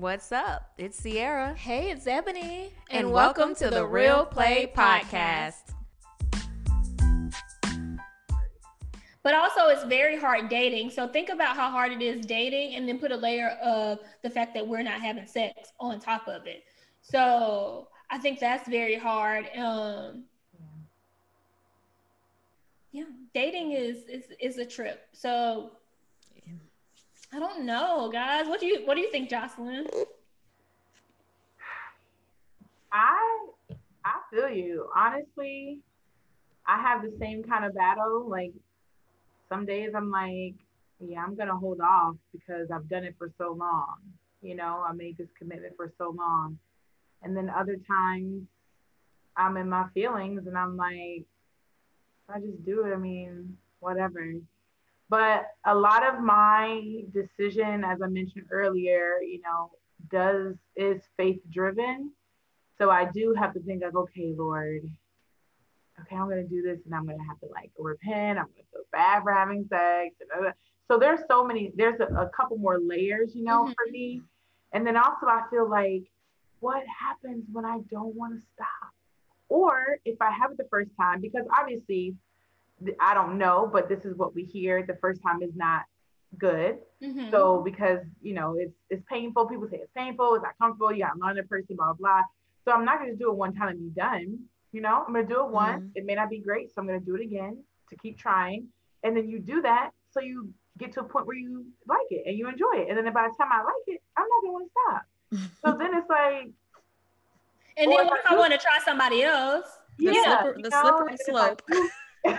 What's up? It's Sierra. Hey, it's Ebony. And, and welcome, welcome, to, to the Real Play Podcast. But also, it's very hard dating. So think about how hard it is dating, and then put a layer of the fact that we're not having sex on top of it. So I think that's very hard. Um, yeah, dating is is is a trip. So I don't know, guys. What do you what do you think, Jocelyn? I I feel you. Honestly, I have the same kind of battle. Like some days I'm like, yeah, I'm gonna hold off because I've done it for so long. You know, I made this commitment for so long. And then other times I'm in my feelings and I'm like, I just do it. I mean, whatever. But a lot of my decision, as I mentioned earlier, you know, does is faith driven. So I do have to think like, okay, Lord, okay, I'm gonna do this and I'm gonna have to like repent. I'm gonna feel bad for having sex. So there's so many, there's a, a couple more layers, you know, mm-hmm. for me. And then also I feel like, what happens when I don't want to stop? Or if I have it the first time, because obviously I don't know, but this is what we hear. The first time is not good. Mm-hmm. So because you know it's it's painful. People say it's painful. It's not comfortable. You got to learn the person. Blah blah. So I'm not going to do it one time and be done. You know, I'm going to do it once. Mm-hmm. It may not be great, so I'm going to do it again to keep trying. And then you do that, so you get to a point where you like it and you enjoy it. And then by the time I like it, I'm not going to stop. so then it's like. And then if I, I want to try somebody else, yeah, the, slipper, the slippery slope. and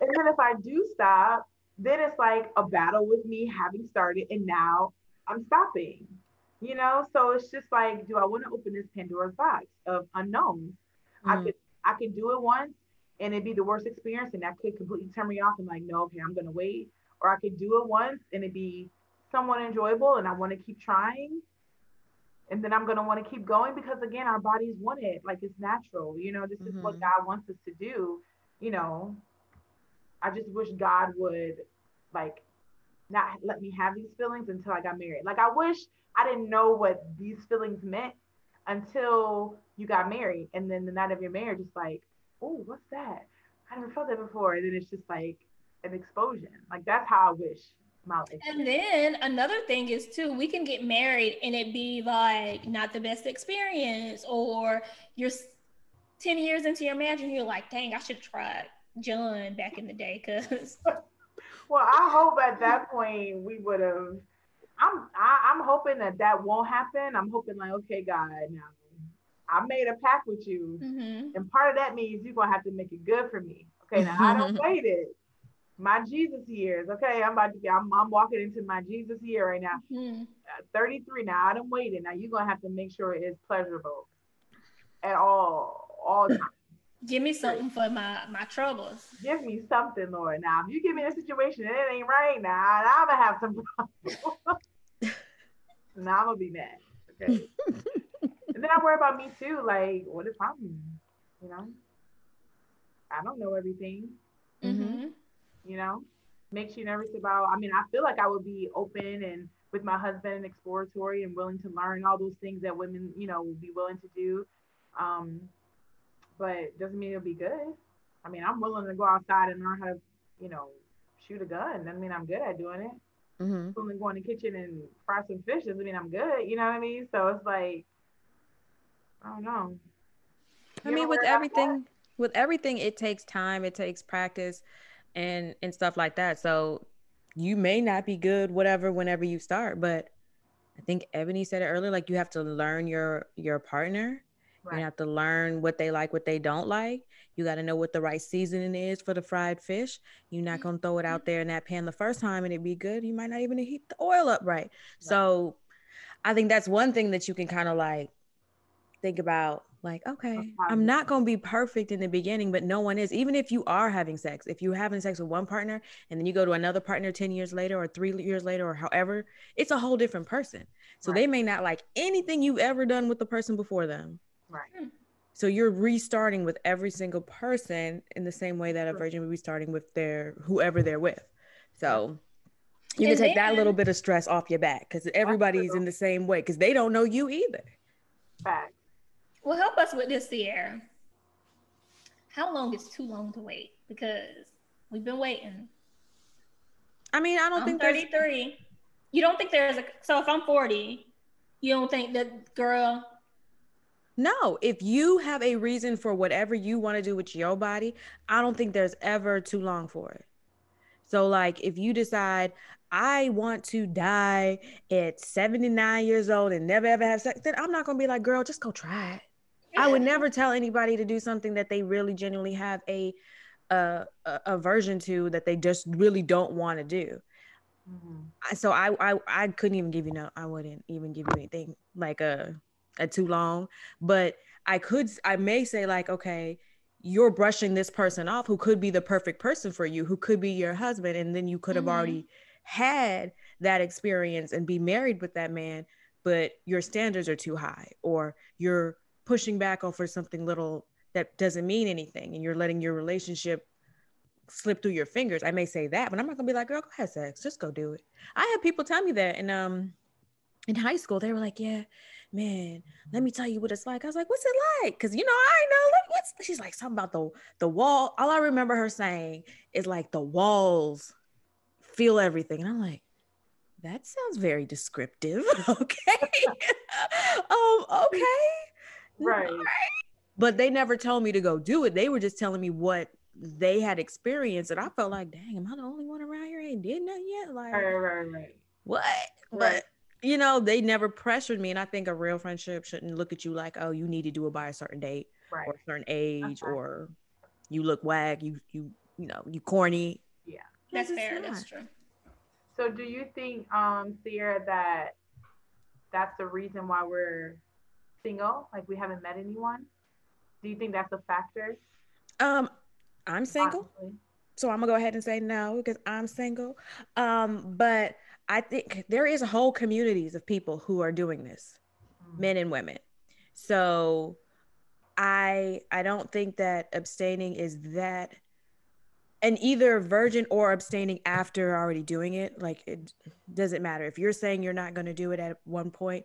then if I do stop, then it's like a battle with me having started and now I'm stopping. You know, so it's just like, do I want to open this Pandora's box of unknowns? Mm. I could I could do it once and it'd be the worst experience and that could completely turn me off and like, no, okay, I'm gonna wait. Or I could do it once and it'd be somewhat enjoyable and I want to keep trying. And then I'm gonna want to keep going because again, our bodies want it. Like it's natural. You know, this mm-hmm. is what mm-hmm. God wants us to do you know, I just wish God would like not let me have these feelings until I got married. Like I wish I didn't know what these feelings meant until you got married. And then the night of your marriage, it's like, oh, what's that? I never felt that before. And then it's just like an explosion. Like that's how I wish my life. And then another thing is too, we can get married and it be like not the best experience, or you're 10 years into your marriage and you're like, dang, I should have tried John back in the day because well I hope at that point we would have I'm I, am i am hoping that that won't happen. I'm hoping like, okay, God, now I made a pact with you, mm-hmm. and part of that means you're gonna have to make it good for me. Okay, now I don't wait it. my Jesus years. Okay, I'm about to be. I'm, I'm walking into my Jesus year right now. Mm-hmm. Uh, 33 now. I don't waited. Now you're gonna have to make sure it's pleasurable at all all time. Give me something for my my troubles. Give me something, Lord. Now, if you give me a situation and it ain't right now, I'm gonna have some problems. now I'm gonna be mad. Okay. and then I worry about me too. Like, what if I'm, you know, I don't know everything. Mm-hmm. You know, makes you nervous about. I mean, I feel like I would be open and with my husband and exploratory and willing to learn all those things that women, you know, will be willing to do. Um, but doesn't mean it'll be good. I mean, I'm willing to go outside and learn how to, you know, shoot a gun. Doesn't mean I'm good at doing it. Mm-hmm. Willing to go in the kitchen and fry some fish doesn't mean I'm good. You know what I mean? So it's like, I don't know. You I mean, with everything, with everything, it takes time. It takes practice, and and stuff like that. So you may not be good, whatever, whenever you start, but I think Ebony said it earlier. Like you have to learn your your partner Right. You have to learn what they like, what they don't like. You got to know what the right seasoning is for the fried fish. You're not going to throw it out there in that pan the first time and it be good. You might not even heat the oil up right. right. So I think that's one thing that you can kind of like think about like okay i'm not going to be perfect in the beginning but no one is even if you are having sex if you're having sex with one partner and then you go to another partner 10 years later or three years later or however it's a whole different person so right. they may not like anything you've ever done with the person before them Right. Hmm. So you're restarting with every single person in the same way that a virgin would be starting with their whoever they're with. So You and can take then, that little bit of stress off your back because everybody's in the same way because they don't know you either. Fact. Well, help us with this, Sierra. How long is too long to wait? Because we've been waiting. I mean, I don't I'm think 33. There's... You don't think there's a so if I'm 40, you don't think that girl no, if you have a reason for whatever you want to do with your body, I don't think there's ever too long for it. So, like, if you decide I want to die at 79 years old and never ever have sex, then I'm not gonna be like, girl, just go try it. I would never tell anybody to do something that they really genuinely have a uh, aversion to that they just really don't want to do. Mm-hmm. So I, I I couldn't even give you no I wouldn't even give you anything like a a too long, but I could I may say like okay, you're brushing this person off who could be the perfect person for you, who could be your husband and then you could have mm-hmm. already had that experience and be married with that man, but your standards are too high or you're pushing back for something little that doesn't mean anything and you're letting your relationship slip through your fingers. I may say that, but I'm not gonna be like, girl, go have sex. Just go do it. I had people tell me that and um in high school, they were like, Yeah, man, let me tell you what it's like. I was like, What's it like? Cause you know, I know what's she's like something about the the wall. All I remember her saying is like the walls feel everything. And I'm like, that sounds very descriptive. okay. um, okay. Right. But they never told me to go do it. They were just telling me what they had experienced. And I felt like, dang, am I the only one around here ain't did nothing yet? Like right, right, right. What? Right. But you know, they never pressured me. And I think a real friendship shouldn't look at you like, oh, you need to do it by a certain date right. or a certain age or you look wag, you you you know, you corny. Yeah. That's fair. That's true. So do you think, um, Sierra, that that's the reason why we're single? Like we haven't met anyone? Do you think that's a factor? Um, I'm single. So I'm gonna go ahead and say no because I'm single. Um, but I think there is whole communities of people who are doing this, mm-hmm. men and women. So I I don't think that abstaining is that and either virgin or abstaining after already doing it like it doesn't matter if you're saying you're not going to do it at one point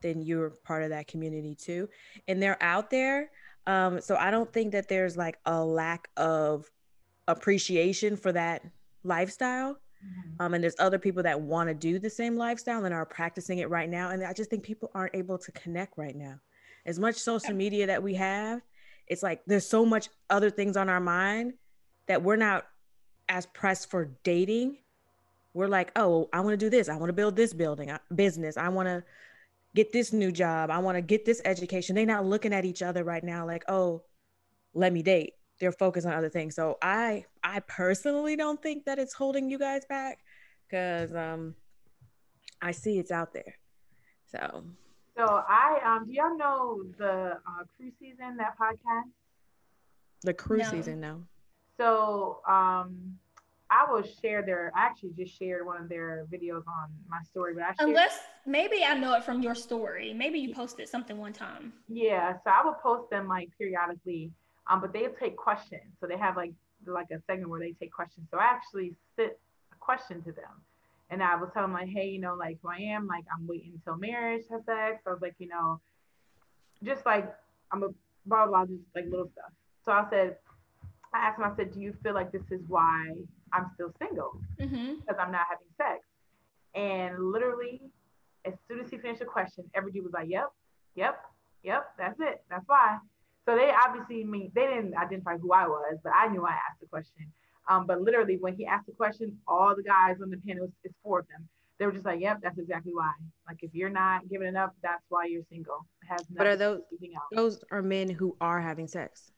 then you're part of that community too and they're out there um, so i don't think that there's like a lack of appreciation for that lifestyle mm-hmm. um, and there's other people that want to do the same lifestyle and are practicing it right now and i just think people aren't able to connect right now as much social media that we have it's like there's so much other things on our mind that we're not as pressed for dating. We're like, oh, I want to do this. I want to build this building uh, business. I want to get this new job. I want to get this education. They're not looking at each other right now like, oh, let me date. They're focused on other things. So I I personally don't think that it's holding you guys back because um I see it's out there. So so I um do y'all know the uh, cruise season that podcast? The crew no. season, no. So um, I will share their. I actually just shared one of their videos on my story, but I shared, unless maybe I know it from your story. Maybe you posted something one time. Yeah, so I will post them like periodically. Um, but they take questions, so they have like like a segment where they take questions. So I actually sit a question to them, and I was telling them like, hey, you know, like who I am, like I'm waiting until marriage to have sex. I was like, you know, just like I'm a blah blah, just like little stuff. So I said, I asked him, I said, Do you feel like this is why I'm still single? Mm-hmm. Because I'm not having sex. And literally, as soon as he finished the question, everybody was like, Yep, yep, yep, that's it. That's why. So they obviously mean they didn't identify who I was, but I knew I asked the question. Um, but literally, when he asked the question, all the guys on the panel, it's four of them, they were just like, "Yep, that's exactly why. Like, if you're not giving it up, that's why you're single." It has but are those those are men who are having sex?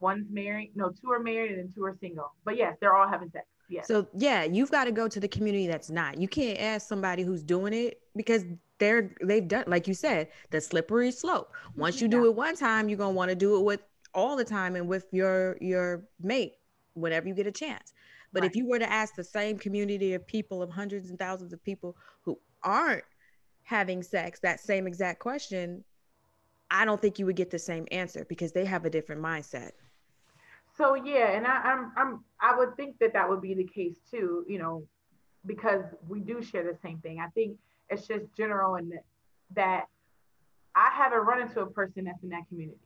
one's married, no, two are married and then two are single. But yes, they're all having sex. So yeah, you've got to go to the community that's not. You can't ask somebody who's doing it because they're they've done like you said, the slippery slope. Once you yeah. do it one time, you're gonna want to do it with all the time and with your your mate whenever you get a chance. But right. if you were to ask the same community of people of hundreds and thousands of people who aren't having sex that same exact question, I don't think you would get the same answer because they have a different mindset. So yeah, and I, I'm I'm I would think that that would be the case too. You know, because we do share the same thing. I think it's just general and that I haven't run into a person that's in that community.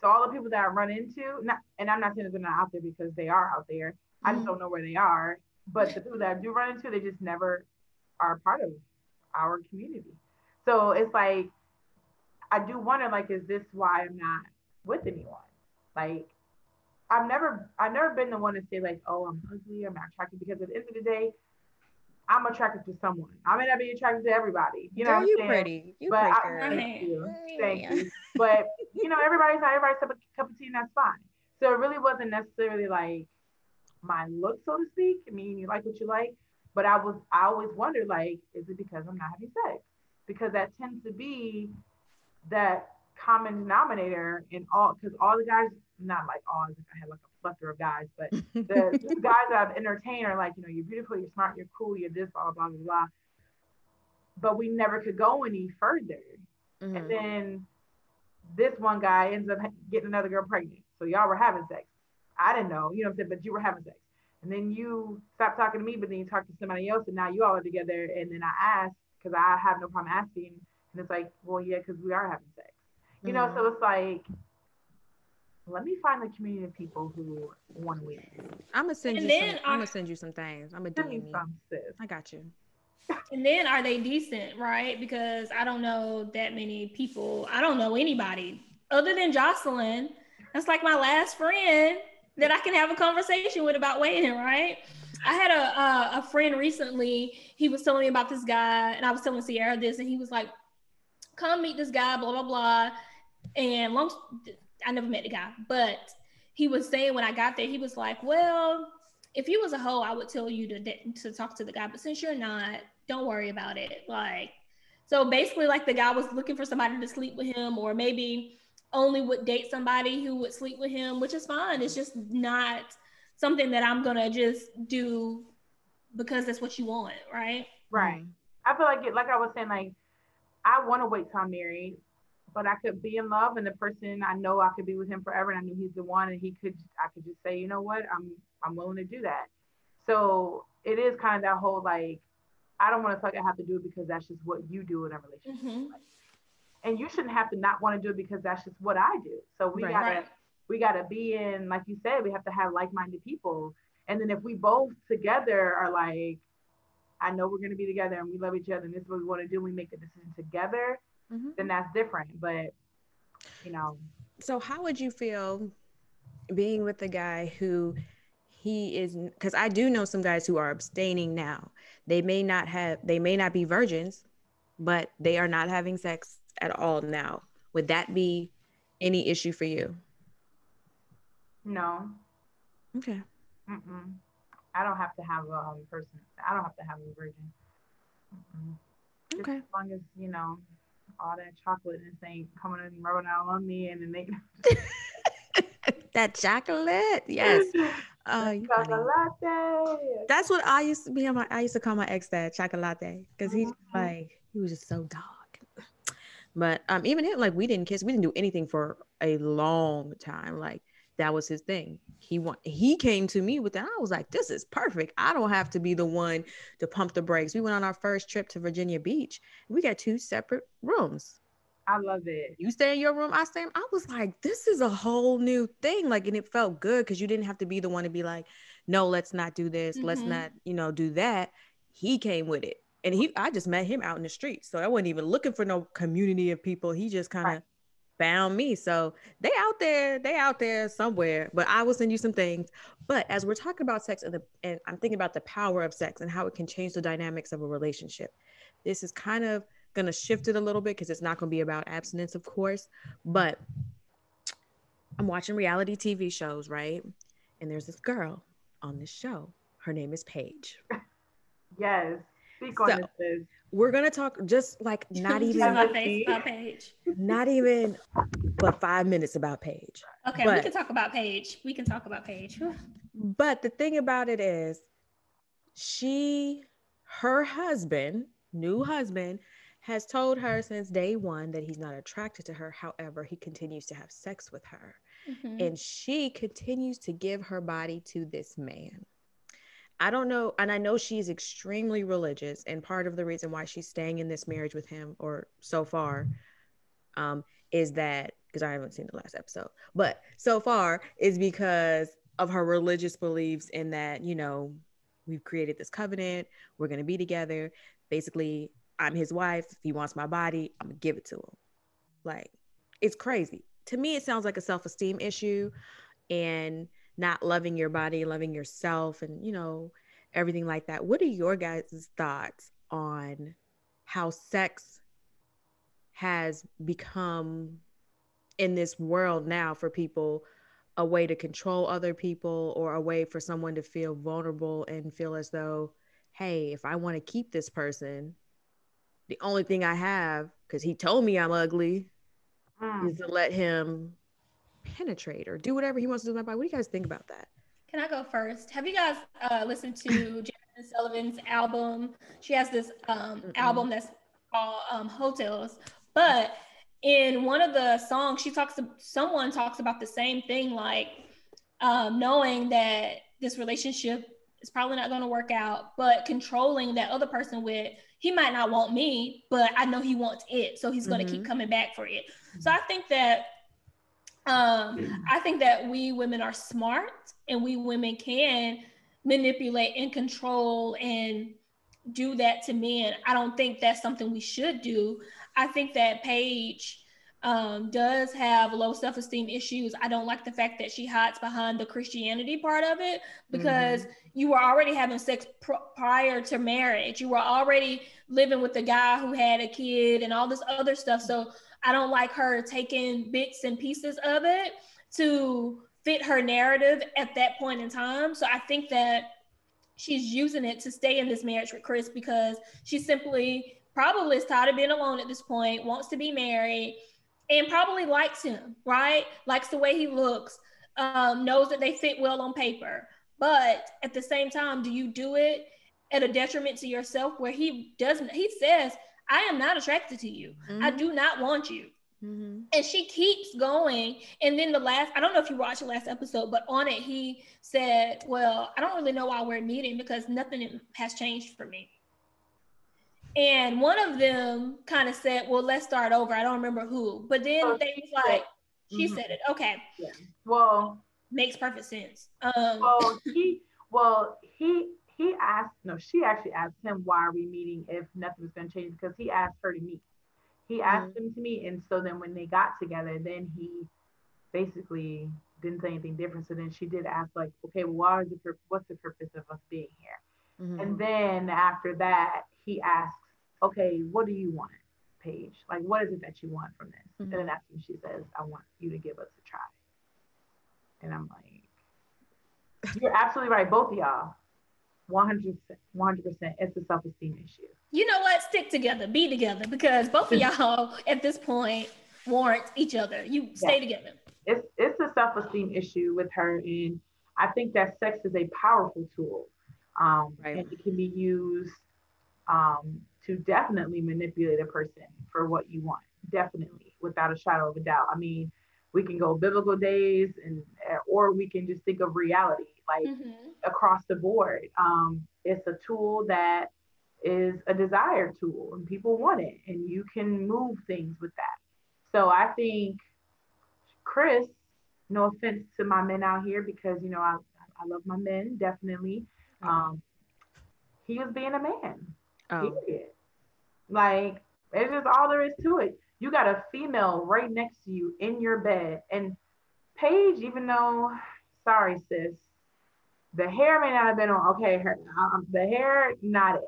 So all the people that I run into, not, and I'm not saying that they're not out there because they are out there. Mm-hmm. I just mm-hmm. don't know where they are. But the people that I do run into, they just never are part of our community. So it's like I do wonder, like, is this why I'm not with anyone? Like, I've never, I've never been the one to say like, oh, I'm ugly, I'm not attractive, because at the end of the day, I'm attracted to someone. I may not be attracted to everybody. You know, Girl, you pretty, you but pretty I, thank you, mm, thank you. But you know, everybody's not everybody's cup of, cup of tea, and that's fine. So it really wasn't necessarily like my look, so to speak. I mean, you like what you like, but I was, I always wondered, like, is it because I'm not having sex? Because that tends to be that common denominator in all, because all the guys, not like all, if I had like a plethora of guys, but the, the guys that I've entertained are like, you know, you're beautiful, you're smart, you're cool, you're this, blah, blah, blah, blah. But we never could go any further. Mm-hmm. And then this one guy ends up getting another girl pregnant. So y'all were having sex. I didn't know, you know what I'm saying? But you were having sex. And then you stop talking to me, but then you talk to somebody else, and now you all are together. And then I ask, because I have no problem asking. And it's like, well, yeah, because we are having sex. You mm-hmm. know, so it's like, let me find the community of people who want to win. I'm gonna send and you. Some, I'm gonna send you some things. I'm gonna DM you. I got you. And then are they decent, right? Because I don't know that many people. I don't know anybody other than Jocelyn. That's like my last friend that I can have a conversation with about waiting, right? I had a, a, a friend recently. He was telling me about this guy, and I was telling Sierra this, and he was like, "Come meet this guy, blah blah blah." And long, I never met the guy, but he was saying when I got there, he was like, "Well, if you was a hoe, I would tell you to to talk to the guy, but since you're not, don't worry about it." Like, so basically, like the guy was looking for somebody to sleep with him, or maybe only would date somebody who would sleep with him, which is fine. It's just not something that I'm gonna just do because that's what you want, right? Right. I feel like it, like I was saying, like I want to wait till I'm married but I could be in love and the person I know I could be with him forever and I knew he's the one and he could I could just say, you know what, I'm I'm willing to do that. So it is kind of that whole like I don't want to feel like I have to do it because that's just what you do in a relationship. Mm-hmm. And you shouldn't have to not want to do it because that's just what I do. So we right. gotta we gotta be in, like you said, we have to have like-minded people. And then if we both together are like, I know we're gonna be together and we love each other and this is what we want to do, we make the decision together mm-hmm. then that's different. But you know. So how would you feel being with a guy who he is because I do know some guys who are abstaining now. They may not have they may not be virgins, but they are not having sex at all now. Would that be any issue for you? No. Okay. Mm-mm. I don't have to have a um, person. I don't have to have a virgin. Mm-mm. Okay. Just as long as you know all that chocolate and saying coming and rubbing out on me and then they that chocolate? Yes. Uh, chocolate. That's what i used to be my i used to call my ex that chocolate because he's mm-hmm. like he was just so dog but um even him like we didn't kiss we didn't do anything for a long time like that was his thing. He want he came to me with that. I was like, this is perfect. I don't have to be the one to pump the brakes. We went on our first trip to Virginia Beach. We got two separate rooms. I love it. You stay in your room, I stay. In, I was like, this is a whole new thing. Like, and it felt good because you didn't have to be the one to be like, no, let's not do this. Mm-hmm. Let's not, you know, do that. He came with it. And he I just met him out in the street. So I wasn't even looking for no community of people. He just kind of right found me. So they out there, they out there somewhere. But I will send you some things. But as we're talking about sex and, the, and I'm thinking about the power of sex and how it can change the dynamics of a relationship. This is kind of going to shift it a little bit because it's not going to be about abstinence, of course. But I'm watching reality TV shows, right? And there's this girl on this show. Her name is Paige. Yes. Speak on this we're gonna talk just like not even about Paige. Not even but five minutes about Paige. Okay, but, we can talk about Paige. We can talk about Paige. but the thing about it is she her husband, new husband, has told her since day one that he's not attracted to her. However, he continues to have sex with her. Mm-hmm. And she continues to give her body to this man. I don't know, and I know she's extremely religious, and part of the reason why she's staying in this marriage with him, or so far, um, is that because I haven't seen the last episode, but so far is because of her religious beliefs in that you know we've created this covenant, we're gonna be together. Basically, I'm his wife. If he wants my body, I'm gonna give it to him. Like, it's crazy. To me, it sounds like a self esteem issue, and not loving your body, loving yourself, and you know, everything like that. What are your guys' thoughts on how sex has become in this world now for people a way to control other people or a way for someone to feel vulnerable and feel as though, hey, if I want to keep this person, the only thing I have, because he told me I'm ugly, mm. is to let him penetrate or do whatever he wants to do with my body. What do you guys think about that? Can I go first? Have you guys uh, listened to Jazmine Sullivan's album? She has this um, album that's called um, Heaux Tales, but in one of the songs, she talks to someone talks about the same thing, like um, knowing that this relationship is probably not going to work out, but controlling that other person with he might not want me, but I know he wants it, so he's going to mm-hmm. keep coming back for it. So I think that um, I think that we women are smart and we women can manipulate and control and do that to men. I don't think that's something we should do. I think that Paige um, does have low self esteem issues. I don't like the fact that she hides behind the Christianity part of it because mm-hmm. you were already having sex pr- prior to marriage. You were already living with a guy who had a kid and all this other stuff. So I don't like her taking bits and pieces of it to fit her narrative at that point in time. So I think that she's using it to stay in this marriage with Chris because she simply probably is tired of being alone at this point, wants to be married, and probably likes him, right? Likes the way he looks, um, knows that they fit well on paper. But at the same time, do you do it at a detriment to yourself where he doesn't, he says, I am not attracted to you. Mm-hmm. I do not want you. Mm-hmm. And she keeps going. And then the last, I don't know if you watched the last episode, but on it, he said, Well, I don't really know why we're meeting because nothing has changed for me. And one of them kind of said, Well, let's start over. I don't remember who. But then oh, they was like, She mm-hmm. said it. Okay. Yeah. Well, makes perfect sense. Um, well, he, well, he, he asked, no, she actually asked him, why are we meeting if nothing was going to change? Because he asked her to meet. He asked mm-hmm. him to meet. And so then when they got together, then he basically didn't say anything different. So then she did ask, like, okay, well, why is the what's the purpose of us being here? Mm-hmm. And then after that, he asks, okay, what do you want, Paige? Like, what is it that you want from this? Mm-hmm. And then that's when she says, I want you to give us a try. And I'm like, you're absolutely right, both of y'all. 100 100% it's a self-esteem issue. You know what? Stick together. Be together. Because both of y'all at this point warrant each other. You stay yeah. together. It's it's a self-esteem issue with her and i think that sex is a powerful tool um, right. and it can be used um, to definitely manipulate a person for what you want. Definitely without a shadow of a doubt. I mean we can go biblical days and or we can just think of reality like mm-hmm. across the board. Um, it's a tool that is a desired tool and people want it and you can move things with that. So i think chris no offense to my men out here because you know i, I love my men definitely. Um, he was being a man oh. like it's just all there is to it you got a female right next to you in your bed. And Paige, even though, sorry, sis, the hair may not have been on, okay, her, um, the hair, not it.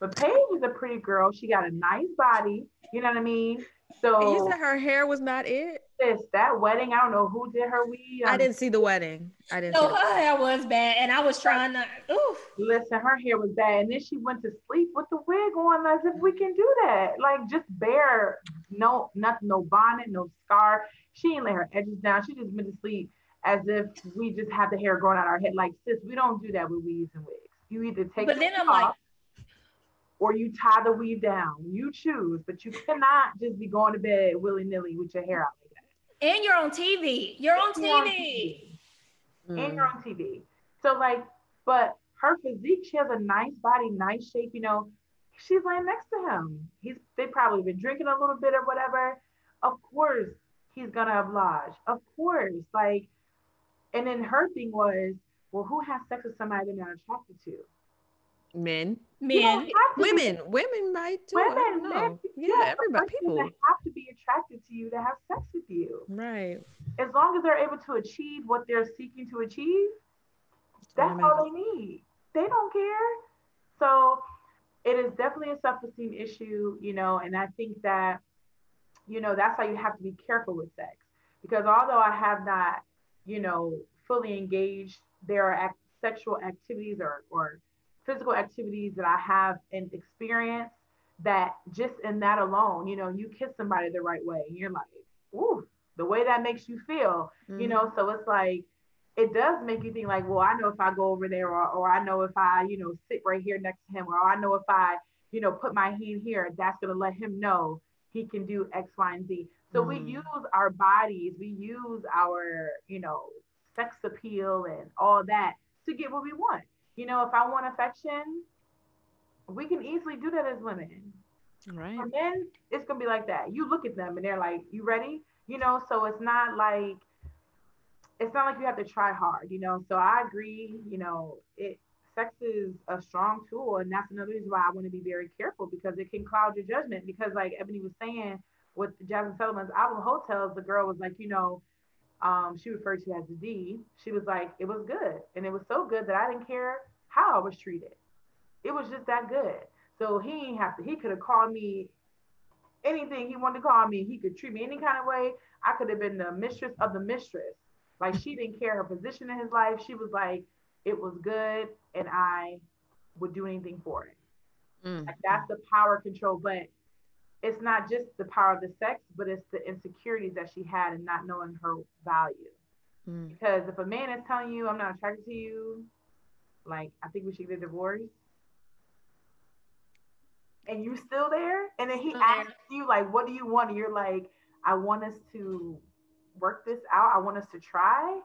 But Paige is a pretty girl. She got a nice body. You know what I mean? So you said her hair was not it. Sis, that wedding, I don't know who did her weave. I um, didn't see the wedding. I didn't. No, her hair was bad, and I was trying to. Oof. Listen, her hair was bad, and then she went to sleep with the wig on, as if we can do that. Like just bare, no, nothing, no bonnet, no scarf. She didn't lay her edges down. She just went to sleep as if we just have the hair growing out our head. Like sis, we don't do that with weaves and wigs. You either take. But then I'm off, like or you tie the weave down. You choose, but you cannot just be going to bed willy nilly with your hair out like that. And you're on TV. You're on TV. On TV. Mm. And you're on TV. So like, but her physique, she has a nice body, nice shape, you know. She's laying next to him. He's they probably been drinking a little bit or whatever. Of course, he's gonna oblige. Of course. Like, and then her thing was, well, who has sex with somebody they're not attracted to? Men. Men. Women. Be, women might too. Women, men, yeah, yeah, everybody people have to be attracted to you to have sex with you. Right. As long as they're able to achieve what they're seeking to achieve, that's all they need. They don't care. So it is definitely a self-esteem issue, you know, and I think that, you know, that's why you have to be careful with sex. Because although I have not, you know, fully engaged, there are act- sexual activities or, or physical activities that I have and experience that just in that alone, you know, you kiss somebody the right way and you're like, ooh, the way that makes you feel, mm-hmm. you know, so it's like, it does make you think like, well, I know if I go over there or, or I know if I, you know, sit right here next to him or I know if I, you know, put my hand here, that's going to let him know he can do X, Y, and Z. So mm-hmm. we use our bodies, we use our, you know, sex appeal and all that to get what we want. You know, if I want affection, we can easily do that as women. Right. For men, it's gonna be like that. You look at them and they're like, "You ready?" You know. So it's not like it's not like you have to try hard. You know. So I agree. You know, it sex is a strong tool, and that's another reason why I want to be very careful because it can cloud your judgment. Because like Ebony was saying with Jazmine Sullivan's album Tales, the girl was like, you know, um, she referred to as the D. She was like, it was good, and it was so good that I didn't care how I was treated. It was just that good. So he didn't have to. He could have called me anything he wanted to call me. He could treat me any kind of way. I could have been the mistress of the mistress. Like she didn't care her position in his life. She was like, it was good, and I would do anything for it. Mm. Like that's the power control. But it's not just the power of the sex, but it's the insecurities that she had and not knowing her value. Mm. Because if a man is telling you, I'm not attracted to you, like, I think we should get a divorce. And you still there? And then he asks you, like, what do you want? And you're like, I want us to work this out. I want us to try.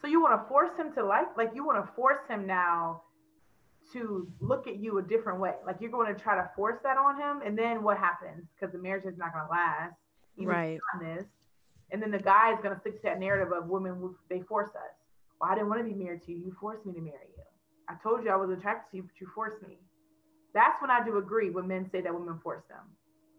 So you want to force him to like, like you want to force him now to look at you a different way. Like you're going to try to force that on him, and then what happens? Because the marriage is not going to last. right. This, and then the guy is going to stick to that narrative of women. They force us. Well, I didn't want to be married to you. You forced me to marry you. I told you I was attracted to you, but you forced me. That's when I do agree when men say that women force them.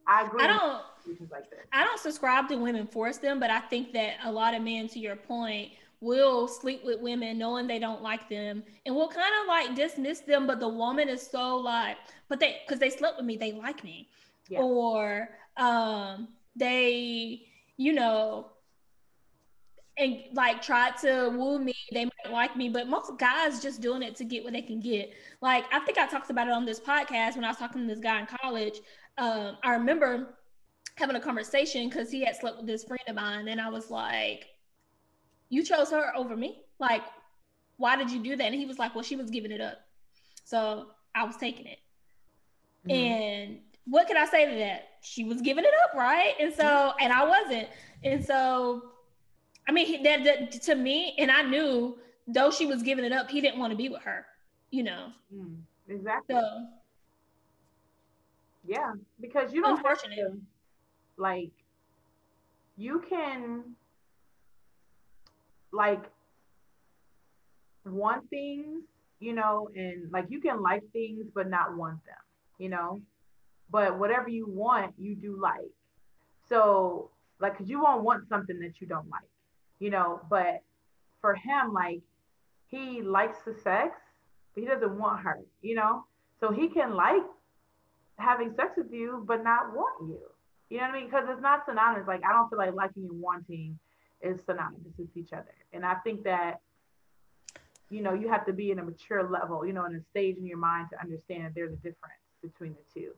I agree. I don't. Like I don't subscribe to women force them, but I think that a lot of men, to your point, will sleep with women knowing they don't like them and will kind of like dismiss them but the woman is so like but they because they slept with me they like me. Yeah. or um they you know and like try to woo me they might like me but most guys just doing it to get what they can get. Like i think i talked about it on this podcast when i was talking to this guy in college. Um i remember having a conversation because he had slept with this friend of mine and i was like you chose her over me. Like, why did you do that? And he was like, well, she was giving it up. So I was taking it. Mm-hmm. And what can I say to that? She was giving it up, right? And so, and I wasn't. And so, I mean, that, that to me, and I knew though she was giving it up, he didn't want to be with her, you know? Mm, exactly. So, yeah, because you don't unfortunate. To, like, you can like want things, you know, and like you can like things but not want them, you know. But whatever you want, you do like. So like, cause you won't want something that you don't like, you know. But for him, like he likes the sex, but he doesn't want her, you know. So he can like having sex with you, but not want you. You know what I mean? Because it's not synonymous. Like I don't feel like liking and wanting is synonymous with each other. And I think that, you know, you have to be in a mature level, you know, in a stage in your mind to understand that there's a difference between the two.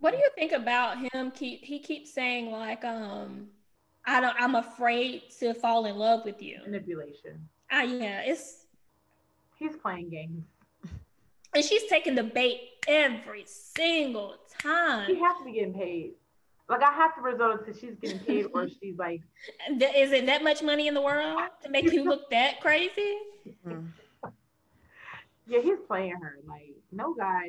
What do you think about him? Keep he keeps saying like, um, I don't I'm afraid to fall in love with you. Manipulation. Ah, yeah, it's he's playing games. And she's taking the bait every single time. He has to be getting paid. Like I have to resort to she's getting paid or she's like. Is it that much money in the world to make you look that crazy? Mm-hmm. Yeah, he's playing her. Like no guy,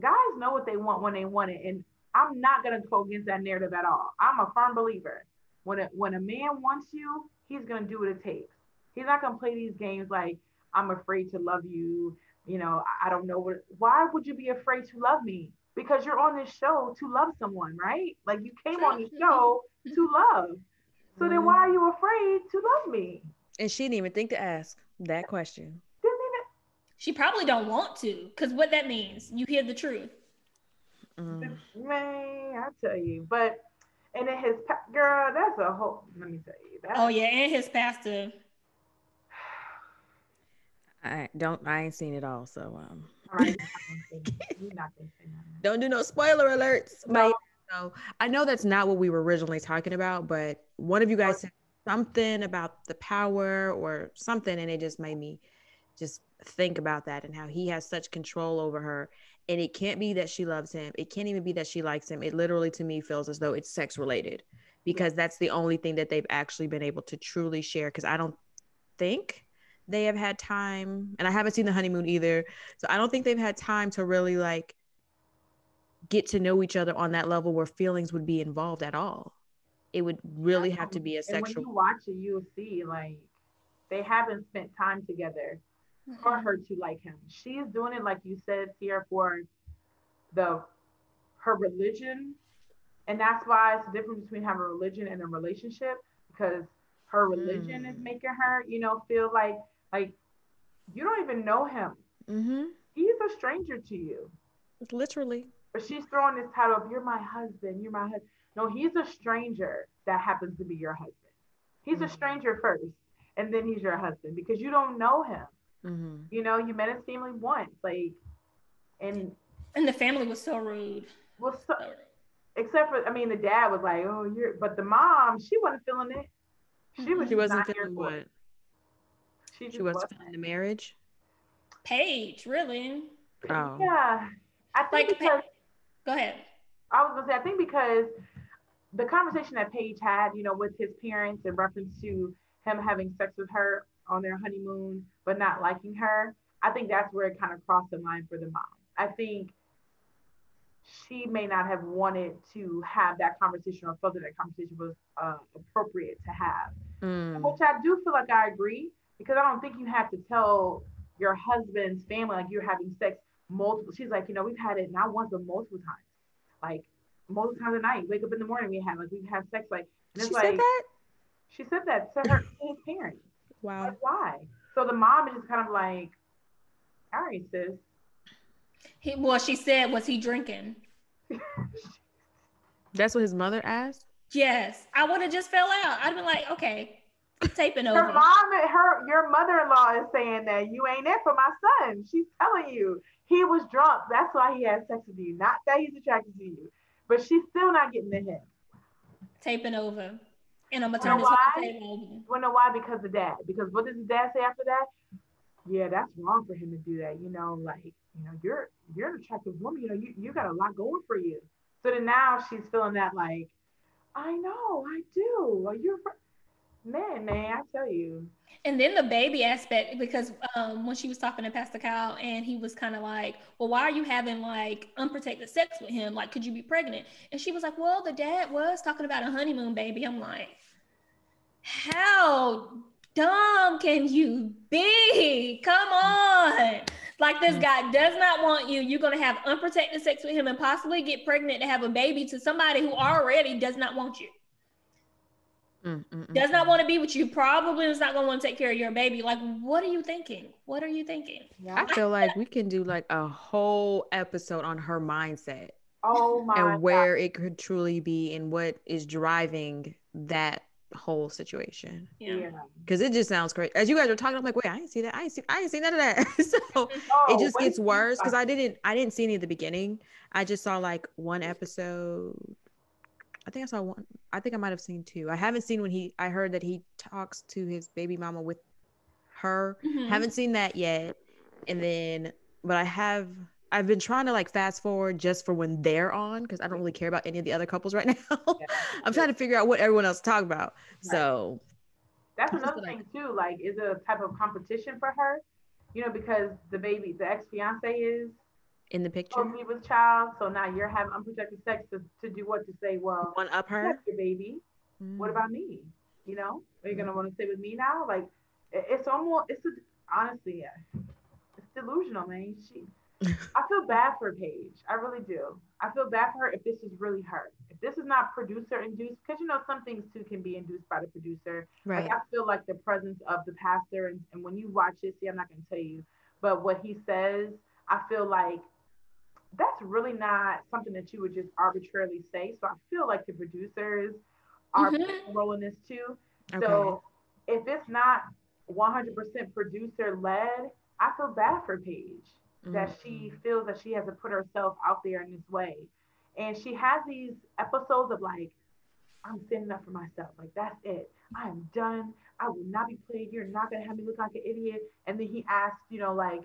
guys know what they want when they want it, and I'm not gonna go against that narrative at all. I'm a firm believer. When a when a man wants you, he's gonna do what it takes. He's not gonna play these games like I'm afraid to love you. You know, I don't know what. Why would you be afraid to love me? Because you're on this show to love someone, right? Like you came on the show to love. So then why are you afraid to love me? And she didn't even think to ask that question. She probably don't want to, because what that means, you hear the truth. Mm. Man, I tell you, but and then his girl, that's a whole. Let me tell you. That's, oh yeah, and his pastor. I don't. I ain't seen it all, so um. Right, don't do no spoiler alerts. No. so I know that's not what we were originally talking about, but one of you guys said something about the power or something, and it just made me just think about that and how he has such control over her. And it can't be that she loves him. It can't even be that she likes him. It literally to me feels as though it's sex related because that's the only thing that they've actually been able to truly share. Because I don't think they have had time, and I haven't seen the honeymoon either. So I don't think they've had time to really like get to know each other on that level where feelings would be involved at all. It would really have to be a sexual. And when you watch it, you'll see like they haven't spent time together for her to like him. She's doing it like you said, here for the her religion. And that's why it's the difference between having a religion and a relationship because her religion mm. is making her, you know, feel like like you don't even know him. Mm-hmm. He's a stranger to you. Literally. But she's throwing this title of "You're my husband." You're my husband. No, he's a stranger that happens to be your husband. He's mm-hmm. a stranger first, and then he's your husband because you don't know him. Mm-hmm. You know, you met his family once, like, and and the family was so rude. Well, so, except for, I mean, the dad was like, "Oh, you're," but the mom, she wasn't feeling it. She was. She wasn't feeling what. She, she wasn't feeling the marriage. Paige, really? Oh. Yeah, I think like, because. Go ahead. I was gonna say, I think because the conversation that Paige had, you know, with his parents in reference to him having sex with her on their honeymoon, but not liking her, I think that's where it kind of crossed the line for the mom. I think she may not have wanted to have that conversation or felt that that conversation was uh, appropriate to have, mm. which I do feel like I agree because I don't think you have to tell your husband's family like you're having sex multiple. She's like, you know, we've had it not once but multiple times, like multiple times a night. Wake up in the morning, we have like we've sex like. And it's she like, said that. She said that to her to his parents. Wow. Like, why? So the mom is just kind of like, all right, sis. He, well, she said, was he drinking? That's what his mother asked? Yes. I would have just fell out. I'd been like, okay, taping over. Her mom, her your mother-in-law is saying that you ain't it for my son. She's telling you he was drunk. That's why he had sex with you. Not that he's attracted to you. But she's still not getting to him. Taping over. And I'm gonna turn this why? Wanna why? Because of dad. Because what does his dad say after that? Yeah, that's wrong for him to do that. You know, like you know, you're you're an attractive woman. You know, you you got a lot going for you. So then now she's feeling that like, I know, I do. You're man, man, I tell you. And then the baby aspect, because um, when she was talking to Pastor Kyle, and he was kind of like, "Well, why are you having like unprotected sex with him? Like, could you be pregnant?" And she was like, "Well, the dad was talking about a honeymoon baby." I'm like, "How dumb can you be? Come on!" Like this guy does not want you. You're gonna have unprotected sex with him and possibly get pregnant to have a baby to somebody who already does not want you. Mm, mm, does not want to be with you, probably is not going to want to take care of your baby. Like, what are you thinking? What are you thinking? I feel like we can do like a whole episode on her mindset. Oh my And where God. it could truly be and what is driving that whole situation. Yeah. Because it just sounds great. As you guys are talking, I'm like, wait, I didn't see that. I ain't see I ain't see none of that. so oh, it just gets worse because I didn't I didn't see any at the beginning. I just saw like one episode I think I saw one. I think I might have seen two. I haven't seen when he. I heard that he talks to his baby mama with her. Mm-hmm. Haven't seen that yet. And then, but I have. I've been trying to like fast forward just for when they're on because I don't really care about any of the other couples right now. Yeah. I'm trying to figure out what everyone else talk about. Right. So that's another thing too. Like, is it a type of competition for her? you know, because the baby, the ex fiance is in the picture Oh, me with child, so now you're having unprotected sex to, to do what to say? Well, one up her, your baby. Mm. What about me? You know, are you gonna want to stay with me now? Like, it's almost it's a, honestly, yeah, it's delusional, man. She, I feel bad for Paige. I really do. I feel bad for her if this is really her. If this is not producer induced, because you know some things too can be induced by the producer. Right. Like I feel like the presence of the pastor, and, and when you watch it, see, I'm not gonna tell you, but what he says, I feel like that's really not something that you would just arbitrarily say. So I feel like the producers are mm-hmm. rolling this too. Okay. So if it's not 100% producer led, I feel bad for Paige mm-hmm. that she mm-hmm. feels that she has to put herself out there in this way. And she has these episodes of like, I'm standing up for myself. Like, that's it. I am done. I will not be played. You're not going to have me look like an idiot. And then he asks, you know, like,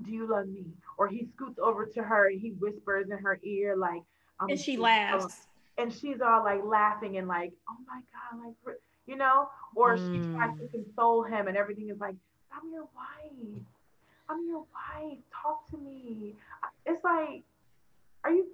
do you love me? Or he scoots over to her and he whispers in her ear, like, and she laughs. And she's all like laughing and like, oh my God, like, you know? Or mm. she tries to console him and everything is like, I'm your wife. I'm your wife. Talk to me. It's like, are you?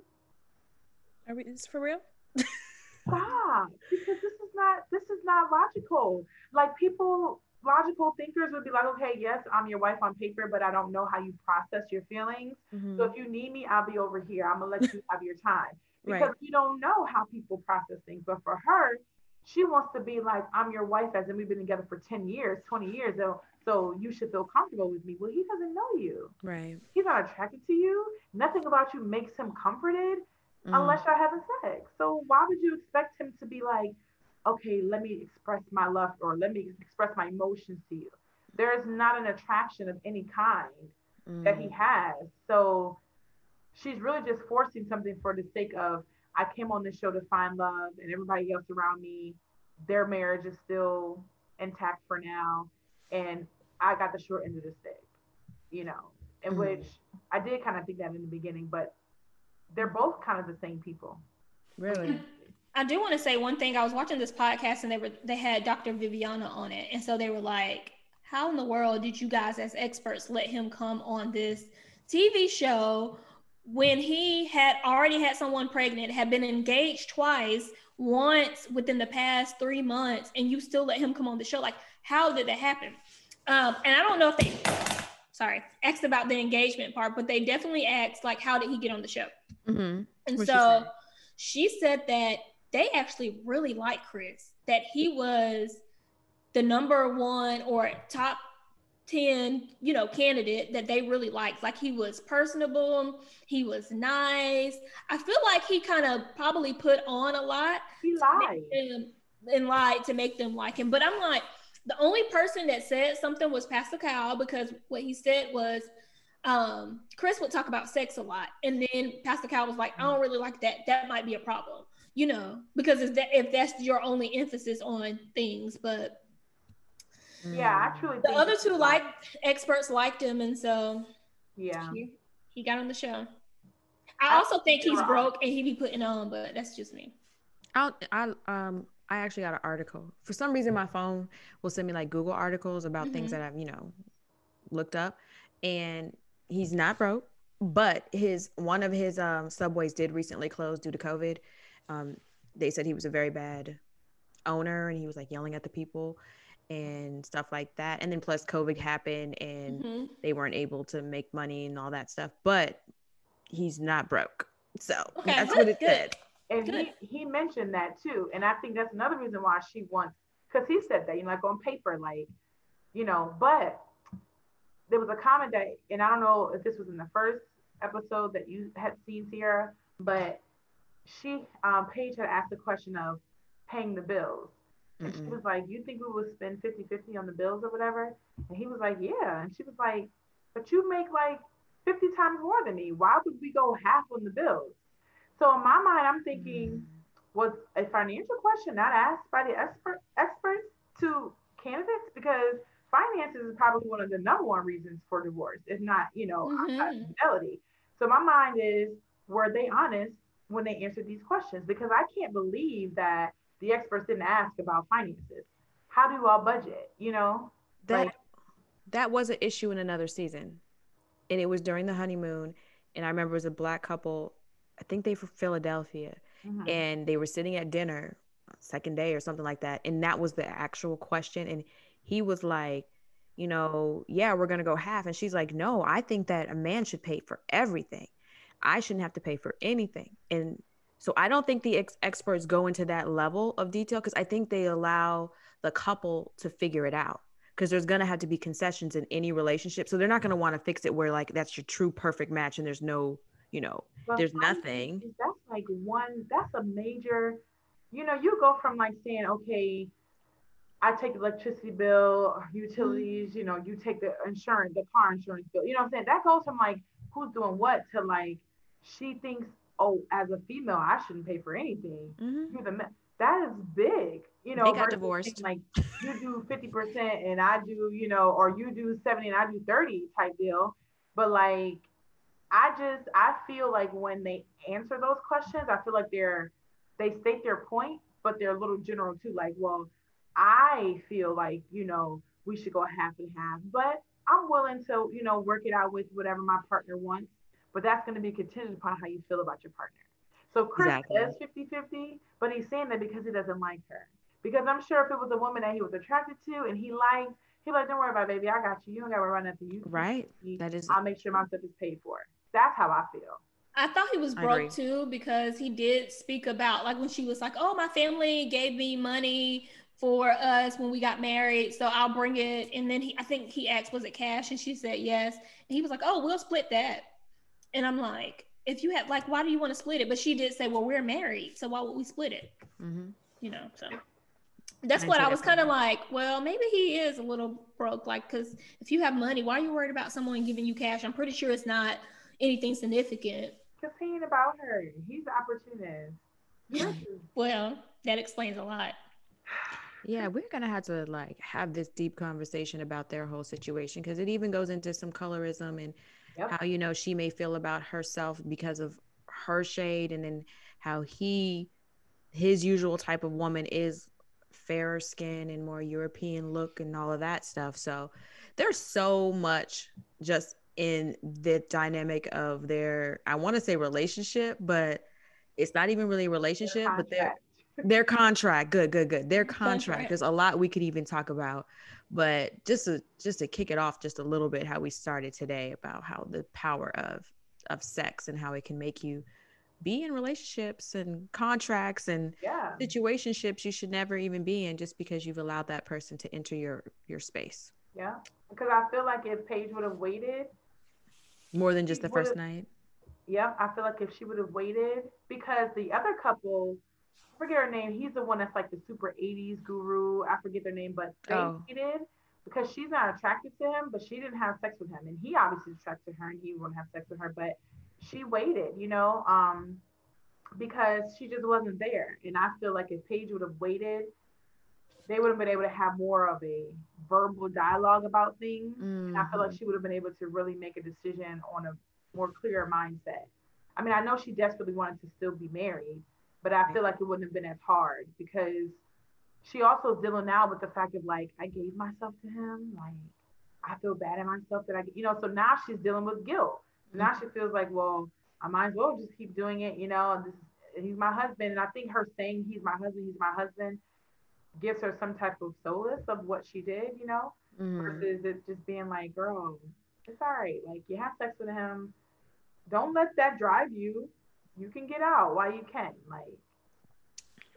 Are we? Is for real? Stop, because this is not. This is not logical. Like people logical thinkers would be like, okay, yes, I'm your wife on paper, but I don't know how you process your feelings. Mm-hmm. So if you need me, I'll be over here. I'm gonna let you have your time because right. you don't know how people process things. But for her, she wants to be like, I'm your wife, as in we've been together for 10 years, 20 years. So, so you should feel comfortable with me. Well, he doesn't know you. Right. He's not attracted to you. Nothing about you makes him comforted mm. unless you're having sex. So why would you expect him to be like, okay, let me express my love or let me express my emotions to you. There is not an attraction of any kind mm. that he mm. has. So she's really just forcing something for the sake of I came on this show to find love and everybody else around me, their marriage is still intact for now. And I got the short end of the stick, you know, in mm. which I did kind of think that in the beginning, but they're both kind of the same people. Really? I do want to say one thing. I was watching this podcast and they were they had Dr. Viviana on it, and so they were like, "How in the world did you guys, as experts, let him come on this TV show when he had already had someone pregnant, had been engaged twice, once within the past three months, and you still let him come on the show? Like, how did that happen?" Um, and I don't know if they, sorry, asked about the engagement part, but they definitely asked like, "How did he get on the show?" Mm-hmm. And so she said that they actually really liked Chris, that he was the number one or top 10, you know, candidate that they really liked. Like he was personable, he was nice. I feel like he kind of probably put on a lot. He lied. And lied to make them like him. But I'm like, the only person that said something was Pastor Kyle because what he said was um, Chris would talk about sex a lot. And then Pastor Kyle was like, I don't really like that. That might be a problem you know, because if that if that's your only emphasis on things, but yeah, I truly the other two like experts liked him, and so yeah, he, he got on the show. I, I also think he's broke and he be putting on, but that's just me. I I um I actually got an article. For some reason, my phone will send me like Google articles about mm-hmm. things that I've you know looked up, and he's not broke, but his one of his um subways did recently close due to COVID, um, they said he was a very bad owner and he was like yelling at the people and stuff like that. And then plus COVID happened and mm-hmm. they weren't able to make money and all that stuff. But he's not broke. So okay. that's what it said. And he, he mentioned that too. And I think that's another reason why she wants because he said that, you know, like on paper, like, you know, but there was a comment that, and I don't know if this was in the first episode that you had seen Sierra, but she um Paige had asked the question of paying the bills. And Mm-mm. she was like, You think we would spend 50 50 on the bills or whatever? And he was like, Yeah. And she was like, But you make like 50 times more than me. Why would we go half on the bills? So in my mind, I'm thinking, mm. was a financial question not asked by the expert experts to candidates? Because finances is probably one of the number one reasons for divorce, if not, you know, mm-hmm. fidelity. So my mind is, were they honest when they answered these questions because I can't believe that the experts didn't ask about finances. How do you all budget? You know, that like, that was an issue in another season. And it was during the honeymoon. And I remember it was a black couple, I think they from Philadelphia. Mm-hmm. And they were sitting at dinner, second day or something like that. And that was the actual question. And he was like, you know, yeah, we're going to go half. And she's like, no, I think that a man should pay for everything. I shouldn't have to pay for anything. And so I don't think the ex- experts go into that level of detail because I think they allow the couple to figure it out because there's going to have to be concessions in any relationship. So they're not going to want to fix it where like that's your true perfect match and there's no, you know, there's nothing. That's like one, that's a major, you know, you go from like saying, okay, I take electricity bill, utilities, you know, you take the insurance, the car insurance bill. You know what I'm saying? That goes from like who's doing what to like she thinks, oh, as a female, I shouldn't pay for anything. Mm-hmm. You're the that is big. You know, they got divorced. Like you do 50% and I do, you know, or you do 70 and I do 30 type deal. But like I just I feel like when they answer those questions, I feel like they're they state their point, but they're a little general too. Like, well, I feel like, you know, we should go half and half, but I'm willing to, you know, work it out with whatever my partner wants. But that's going to be contingent upon how you feel about your partner. So Chris exactly. says 50 50, but he's saying that because he doesn't like her. Because I'm sure if it was a woman that he was attracted to and he liked, he'd be like, don't worry about it, baby. I got you. You don't got to worry about nothing. You right. That is. I'll make sure my stuff is paid for. That's how I feel. I thought he was broke too because he did speak about like when she was like, "Oh, my family gave me money for us when we got married, so I'll bring it." And then he, I think he asked, "Was it cash?" And she said yes. And he was like, "Oh, we'll split that." And I'm like, "If you have like, why do you want to split it?" But she did say, "Well, we're married, so why would we split it?" Mm-hmm. You know, so that's what I was kind of like. Well, maybe he is a little broke, like because if you have money, why are you worried about someone giving you cash? I'm pretty sure it's not anything significant. Because he ain't about her. He's opportunist. well, that explains a lot. Yeah, we're gonna have to like have this deep conversation about their whole situation because it even goes into some colorism and yep. how you know she may feel about herself because of her shade, and then how he, his usual type of woman is fairer skin and more European look and all of that stuff. So there's so much just in the dynamic of their I want to say relationship, but it's not even really a relationship, their but their their contract. Good, good, good. Their contract. There's a lot we could even talk about, but just to just to kick it off just a little bit, how we started today about how the power of of sex and how it can make you be in relationships and contracts and yeah. situationships you should never even be in just because you've allowed that person to enter your your space. Yeah, because I feel like if Paige would have waited more than just the first night. Yeah, I feel like if she would have waited, because the other couple, I forget her name. He's the one that's like the super 80s guru. I forget their name, but they oh. waited because she's not attracted to him, but she didn't have sex with him. And he obviously attracted her and he wouldn't have sex with her, but she waited, you know, um, because she just wasn't there. And I feel like if Paige would have waited, they would have been able to have more of a verbal dialogue about things. Mm-hmm. And I feel like mm-hmm. she would have been able to really make a decision on a more clear mindset. I mean, I know she desperately wanted to still be married, but I feel like it wouldn't have been as hard because she also is dealing now with the fact of like, I gave myself to him. Like, I feel bad at myself that I, you know, so now she's dealing with guilt. Mm-hmm. Now she feels like, well, I might as well just keep doing it, you know, this, he's my husband. And I think her saying he's my husband, he's my husband gives her some type of solace of what she did, you know, mm-hmm. versus it just being like, girl, it's all right. Like you have sex with him. Don't let that drive you. You can get out while you can. Like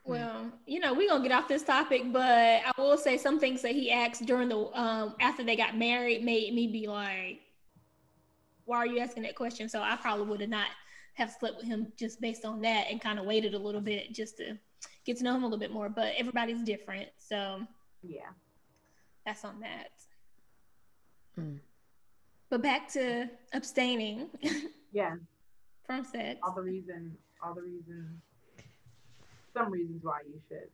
well, you know, we're gonna get off this topic, but I will say some things that he asked during the um after they got married made me be like, Why are you asking that question? So I probably would have not have slept with him just based on that and kind of waited a little bit just to get to know him a little bit more. But everybody's different, so yeah, that's on that. Mm. But back to abstaining. Yeah. From sex. All the reasons. All the reasons. Some reasons why you should.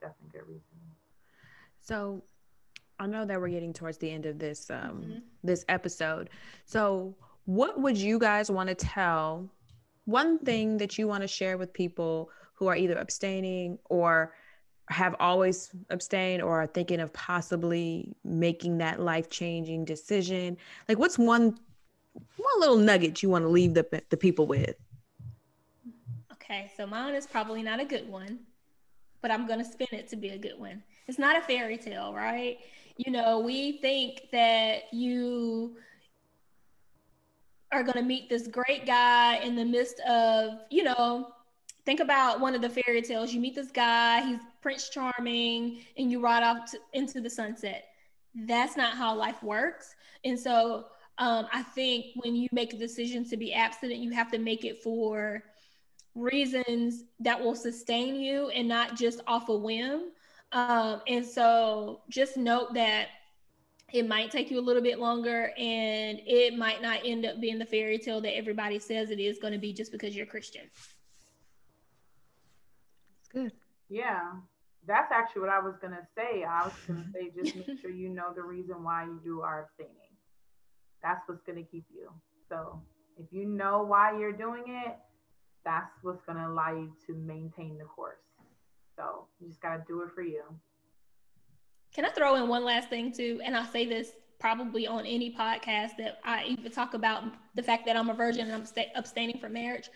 Definitely good reasons. So, I know that we're getting towards the end of this um, mm-hmm. this episode. So, what would you guys want to tell? One thing that you want to share with people who are either abstaining or have always abstained or are thinking of possibly making that life changing decision? Like, what's one one little nugget you want to leave the the people with? Okay, so mine is probably not a good one, but I'm gonna spin it to be a good one. It's not a fairy tale, right? You know, we think that you are going to meet this great guy in the midst of, you know, think about one of the fairy tales. You meet this guy, he's Prince Charming, and you ride off to, into the sunset. That's not how life works. And so um, I think when you make a decision to be abstinent, you have to make it for reasons that will sustain you and not just off a whim. Um, and so just note that it might take you a little bit longer and it might not end up being the fairy tale that everybody says it is going to be just because you're Christian. It's good. Yeah. That's actually what I was going to say. I was going to say just make sure you know the reason why you do are abstaining. That's what's going to keep you. So if you know why you're doing it, that's what's going to allow you to maintain the course. So you just got to do it for you. Can I throw in one last thing too? And I say this probably on any podcast that I even talk about the fact that I'm a virgin and I'm st- abstaining from marriage.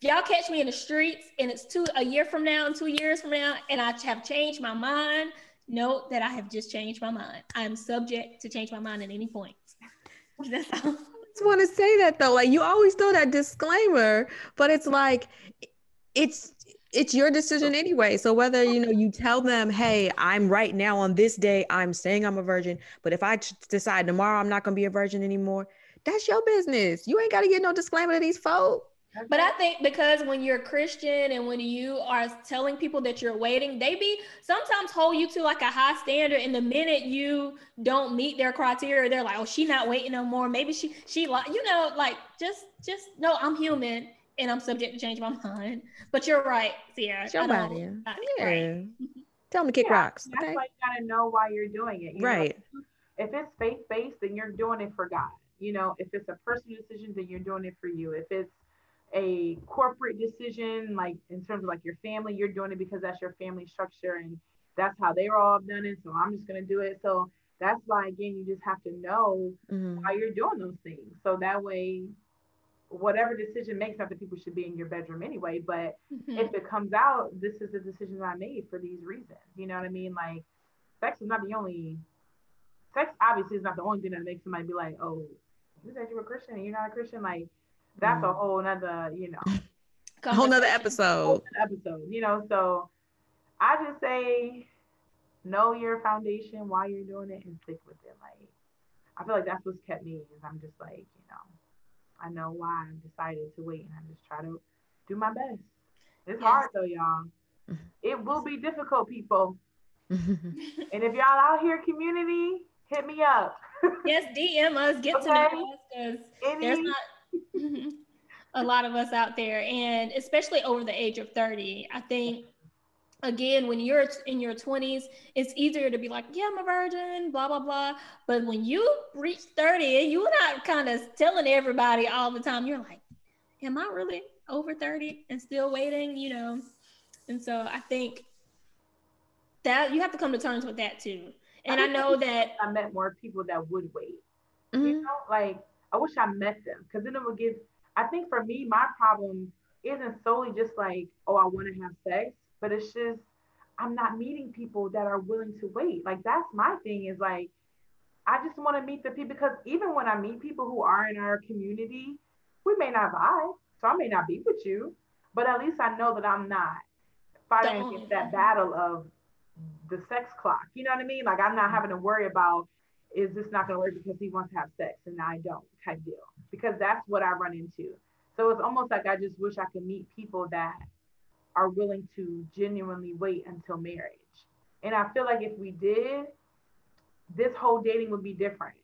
If y'all catch me in the streets and it's two a year from now and two years from now and I have changed my mind, note that I have just changed my mind. I'm subject to change my mind at any point. I just want to say that though, like you always throw that disclaimer, but it's like it's it's your decision anyway. So whether you know you tell them, "Hey, I'm right now on this day, I'm saying I'm a virgin," but if I decide tomorrow I'm not going to be a virgin anymore, that's your business. You ain't got to get no disclaimer to these folks. But I think because when you're a Christian and when you are telling people that you're waiting, they be sometimes hold you to like a high standard. And the minute you don't meet their criteria, they're like, "Oh, she not waiting no more. Maybe she she like you know like just just no, I'm human and I'm subject to change my mind. But you're right, Sierra. It's your body. Yeah. Right. Tell them to kick yeah, rocks. That's okay? why you gotta know why you're doing it. You right. Know, if it's faith based, then you're doing it for God. You know, if it's a personal decision, then you're doing it for you. If it's a corporate decision, like in terms of like your family, you're doing it because that's your family structure and that's how they were all done it. So I'm just gonna do it. So that's why again you just have to know mm-hmm. why you're doing those things. So that way whatever decision makes, not that people should be in your bedroom anyway, but mm-hmm. if it comes out, this is the decision I made for these reasons. You know what I mean? Like, sex is not the only. Sex obviously is not the only thing that makes somebody be like, oh, you said you were Christian and you're not a Christian. Like, that's mm-hmm. a whole nother, you know, a whole nother episode. Whole episode, you know. So, I just say, know your foundation, why you're doing it, and stick with it. Like, I feel like that's what's kept me. Is I'm just like, you know I know why I decided to wait and I just try to do my best. It's yes. hard though, y'all. It will be difficult, people. and if y'all out here, community, hit me up. yes, DM us, get okay. to know us because there's not a lot of us out there, and especially over the age of 30. I think again, when you're in your 20s, it's easier to be like, yeah, I'm a virgin, blah, blah, blah. But when you reach 30, you're not kind of telling everybody all the time. You're like, am I really over 30 and still waiting? You know? And so I think that you have to come to terms with that too. And I, I know that I met more people that would wait. Mm-hmm. You know, like I wish I met them because then it would give. I think for me, my problem isn't solely just like, oh, I want to have sex but it's just I'm not meeting people that are willing to wait. Like that's my thing is like I just want to meet the people because even when I meet people who are in our community, we may not vibe. So I may not be with you, but at least I know that I'm not fighting against that battle of the sex clock. You know what I mean? Like I'm not having to worry about is this not going to work because he wants to have sex and I don't type deal because that's what I run into. So it's almost like I just wish I could meet people that are willing to genuinely wait until marriage. And I feel like if we did, this whole dating would be different.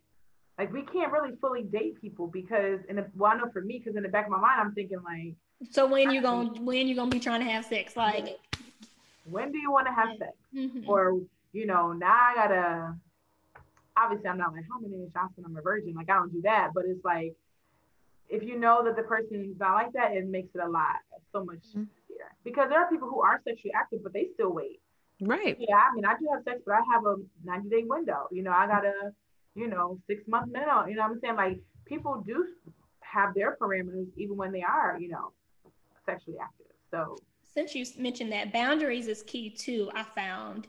Like we can't really fully date people because, and well, I know for me, because in the back of my mind, I'm thinking like. So when you gonna when you gonna be trying to have sex? Like. When do you want to have sex? Mm-hmm. Or you know now I gotta. Obviously, I'm not like how many shots when I'm a virgin. Like I don't do that, but it's like if you know that the person is not like that, it makes it a lot so much mm-hmm because there are people who are sexually active, but they still wait. Right. Yeah, I mean, I do have sex, but I have a 90 day window. You know, I got a, you know, six month minimum. You know what I'm saying? Like people do have their parameters even when they are, you know, sexually active. So since you mentioned that boundaries is key too, I found,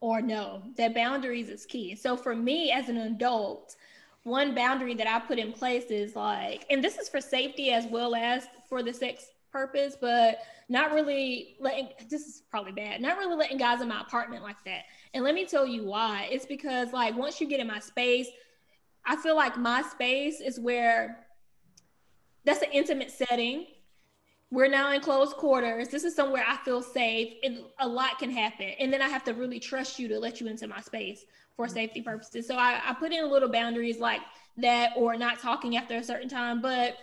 or no, that boundaries is key. So for me as an adult, one boundary that I put in place is like, and this is for safety as well as for the sex purpose, but not really letting this is probably bad, not really letting guys in my apartment like that. And let me tell you why. It's because like once you get in my space, I feel like my space is where that's an intimate setting. We're now in close quarters. This is somewhere I feel safe. And a lot can happen. And then I have to really trust you to let you into my space for safety purposes. So I, I put in little boundaries like that or not talking after a certain time. But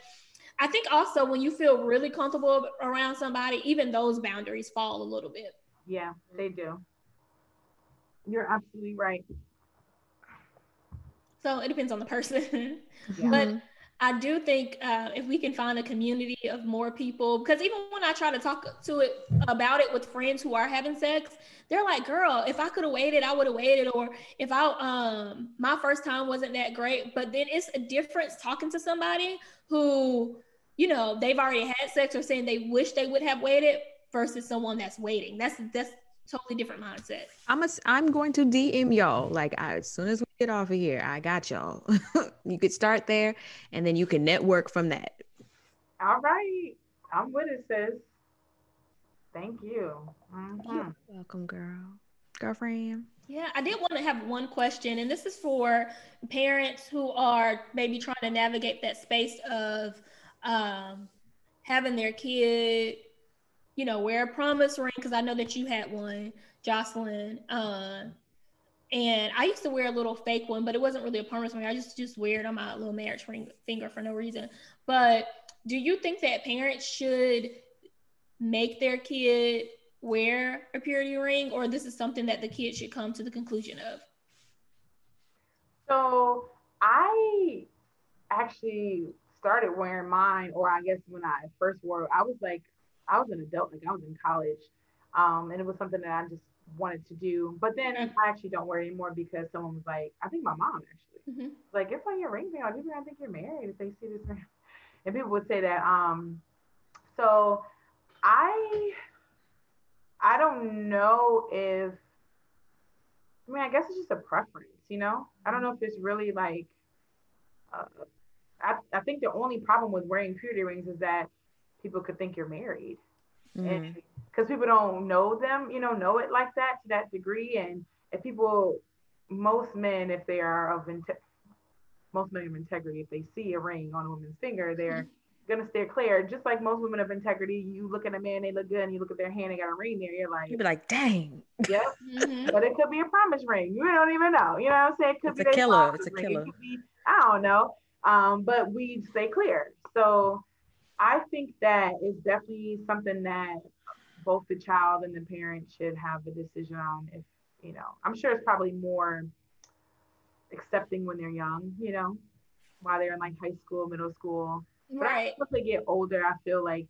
I think also when you feel really comfortable around somebody, even those boundaries fall a little bit. Yeah, they do. You're absolutely right. So it depends on the person. Yeah. but mm-hmm. I do think uh, if we can find a community of more people, because even when I try to talk to it about it with friends who are having sex, they're like, "Girl, if I could have waited, I would have waited." Or if I, um, my first time wasn't that great, but then it's a difference talking to somebody who, you know, they've already had sex or saying they wish they would have waited versus someone that's waiting. That's that's totally different mindset. I'm a, I'm going to DM y'all like I, as soon as we get off of here. I got y'all. you could start there, and then you can network from that. All right, I'm with it, sis. Thank you. Mm-hmm. You're welcome, girl. Girlfriend. Yeah, I did want to have one question, and this is for parents who are maybe trying to navigate that space of um, having their kid you know, wear a promise ring because I know that you had one, Jocelyn. Uh, and I used to wear a little fake one, but it wasn't really a promise ring. I just just wear it on my little marriage ring finger for no reason. But do you think that parents should make their kid wear a purity ring, or this is something that the kid should come to the conclusion of? So I actually started wearing mine, or I guess when I first wore, I was like I was an adult, like I was in college, um, and it was something that I just wanted to do. But then mm-hmm. I actually don't wear anymore because someone was like, I think my mom actually, mm-hmm. like it's on your ring finger. People gonna think you're married if they see this ring. And people would say that. Um, so I, I don't know if. I mean, I guess it's just a preference, you know. I don't know if it's really like. Uh, I, I think the only problem with wearing purity rings is that people could think you're married. Mm. because people don't know them, you know, know it like that to that degree. And if people, most men, if they are of inte- most men of integrity, if they see a ring on a woman's finger, they're mm-hmm. gonna steer clear. Just like most women of integrity, you look at a man, they look good, and you look at their hand, they got a ring there. You're like, you'd be like, dang. Yep. mm-hmm. But it could be a promise ring. You don't even know. You know what I'm saying? It could it's be a killer. It's a ring. killer. It be, I don't know. Um, but we stay clear. So I think that is definitely something that both the child and the parent should have a decision on. If you know, I'm sure it's probably more accepting when they're young, you know, while they're in like high school, middle school. Right. But once they get older, I feel like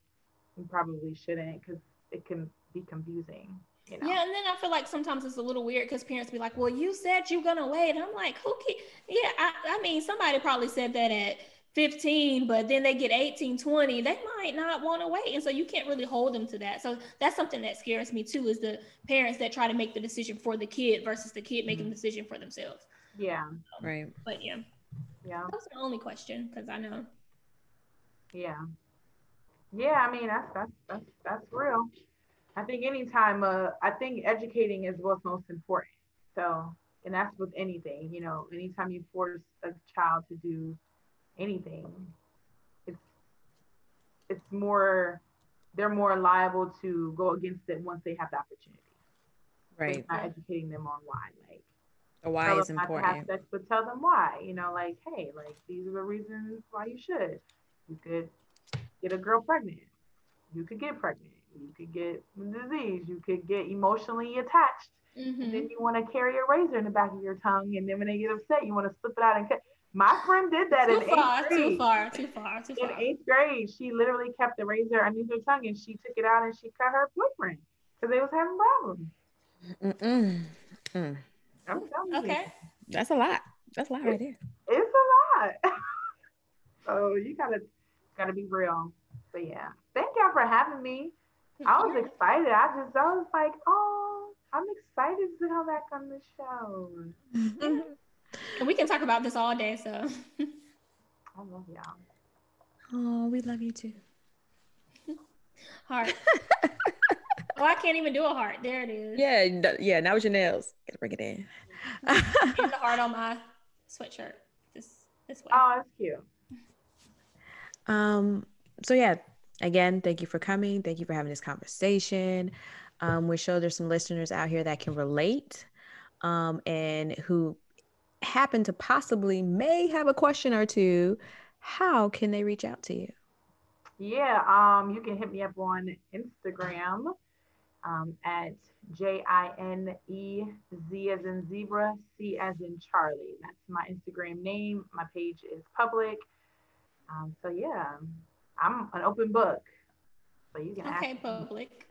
you probably shouldn't because it can be confusing. You know? Yeah, and then I feel like sometimes it's a little weird because parents be like, "Well, you said you're gonna wait." I'm like, "Who can?" Yeah, I, I mean, somebody probably said that at 15 but then they get 18 20 they might not want to wait and so you can't really hold them to that. So that's something that scares me too is the parents that try to make the decision for the kid versus the kid making mm-hmm. the decision for themselves. Yeah. Right. but yeah. Yeah. That's the only question because i know. Yeah. Yeah i mean that's that's that's, that's real. I think anytime uh i think educating is what's most important. So and that's with anything you know anytime you force a child to do anything. It's it's more they're more liable to go against it once they have the opportunity. Right. not educating them on why. Like the why is important. have sex, but tell them why. You know, like, hey, like these are the reasons why you should. You could get a girl pregnant. You could get pregnant. You could get disease. You could get emotionally attached. Mm-hmm. And then you want to carry a razor in the back of your tongue, and then when they get upset, you want to slip it out and cut. My friend did that too in far, eighth grade. Too far, too far, too far. In eighth grade, she literally kept the razor underneath her tongue and she took it out and she cut her boyfriend because they was having problems. Mm-mm. Mm. Okay. That's a lot. That's a lot right there. It's a lot. so you gotta gotta be real. So yeah. Thank y'all for having me. I was excited. I just I was like, oh, I'm excited to come back on the show. and we can talk about this all day, so I love y'all. Oh, we love you too. Heart. oh, I can't even do a heart. There it is. Yeah, yeah. Now with your nails. Gotta bring it in. and the heart on my sweatshirt. This this way. Oh, that's cute. Um. So yeah. Again, thank you for coming. Thank you for having this conversation. Um, we're sure there's some listeners out here that can relate, um, and who happen to possibly may have a question or two. How can they reach out to you? Yeah, um, you can hit me up on Instagram um, at J I N E Z as in zebra, C as in Charlie. That's my Instagram name. My page is public. Um, so yeah, I'm an open book. So you can okay, public.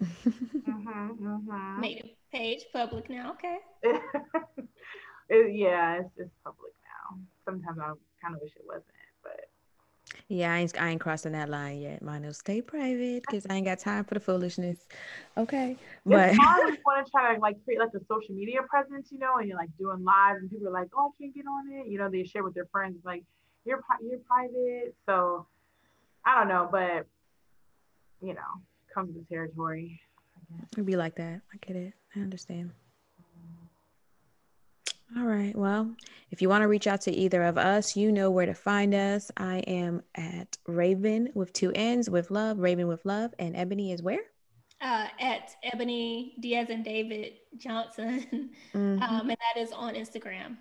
mm-hmm, mm-hmm. Made a page public now. Okay. it, yeah, it's just public now. Sometimes I kind of wish it wasn't. But. Yeah, I ain't, I ain't crossing that line yet. Mine will stay private because I ain't got time for the foolishness. Okay, but it's hard when you want to try to like create like a social media presence, you know, and you're like doing live, and people are like, "Oh, I can't get on it." You know, they share with their friends like, "You're you're private," so I don't know, but you know, comes with the territory. It'd be like that. I get it. I understand. All right. Well, if you want to reach out to either of us, you know where to find us. I am at Raven with two N's with love, Raven with love, and Ebony is where? Uh, at Ebony D as in David Johnson. Mm-hmm. Um, and that is on Instagram.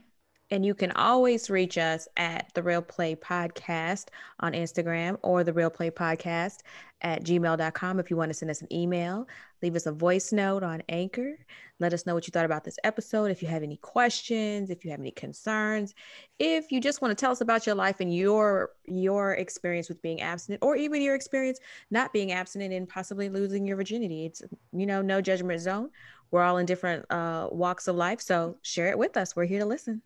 And you can always reach us at the Real Play Podcast on Instagram or the Real Play Podcast at gmail.com if you want to send us an email. Leave us a voice note on Anchor. Let us know what you thought about this episode. If you have any questions, if you have any concerns, if you just want to tell us about your life and your your experience with being abstinent, or even your experience not being abstinent and possibly losing your virginity. It's you know, no judgment zone. We're all in different uh, walks of life. So share it with us. We're here to listen.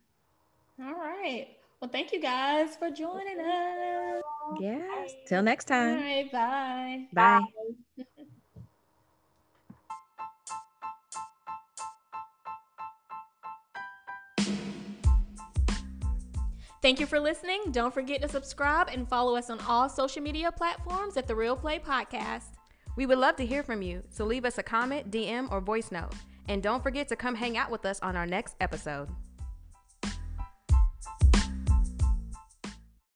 All right. Well, thank you guys for joining us. Yes. Till next time. Right. Bye. Bye. bye. Thank you for listening. Don't forget to subscribe and follow us on all social media platforms at The Real Play Podcast. We would love to hear from you, so leave us a comment, DM, or voice note. And don't forget to come hang out with us on our next episode.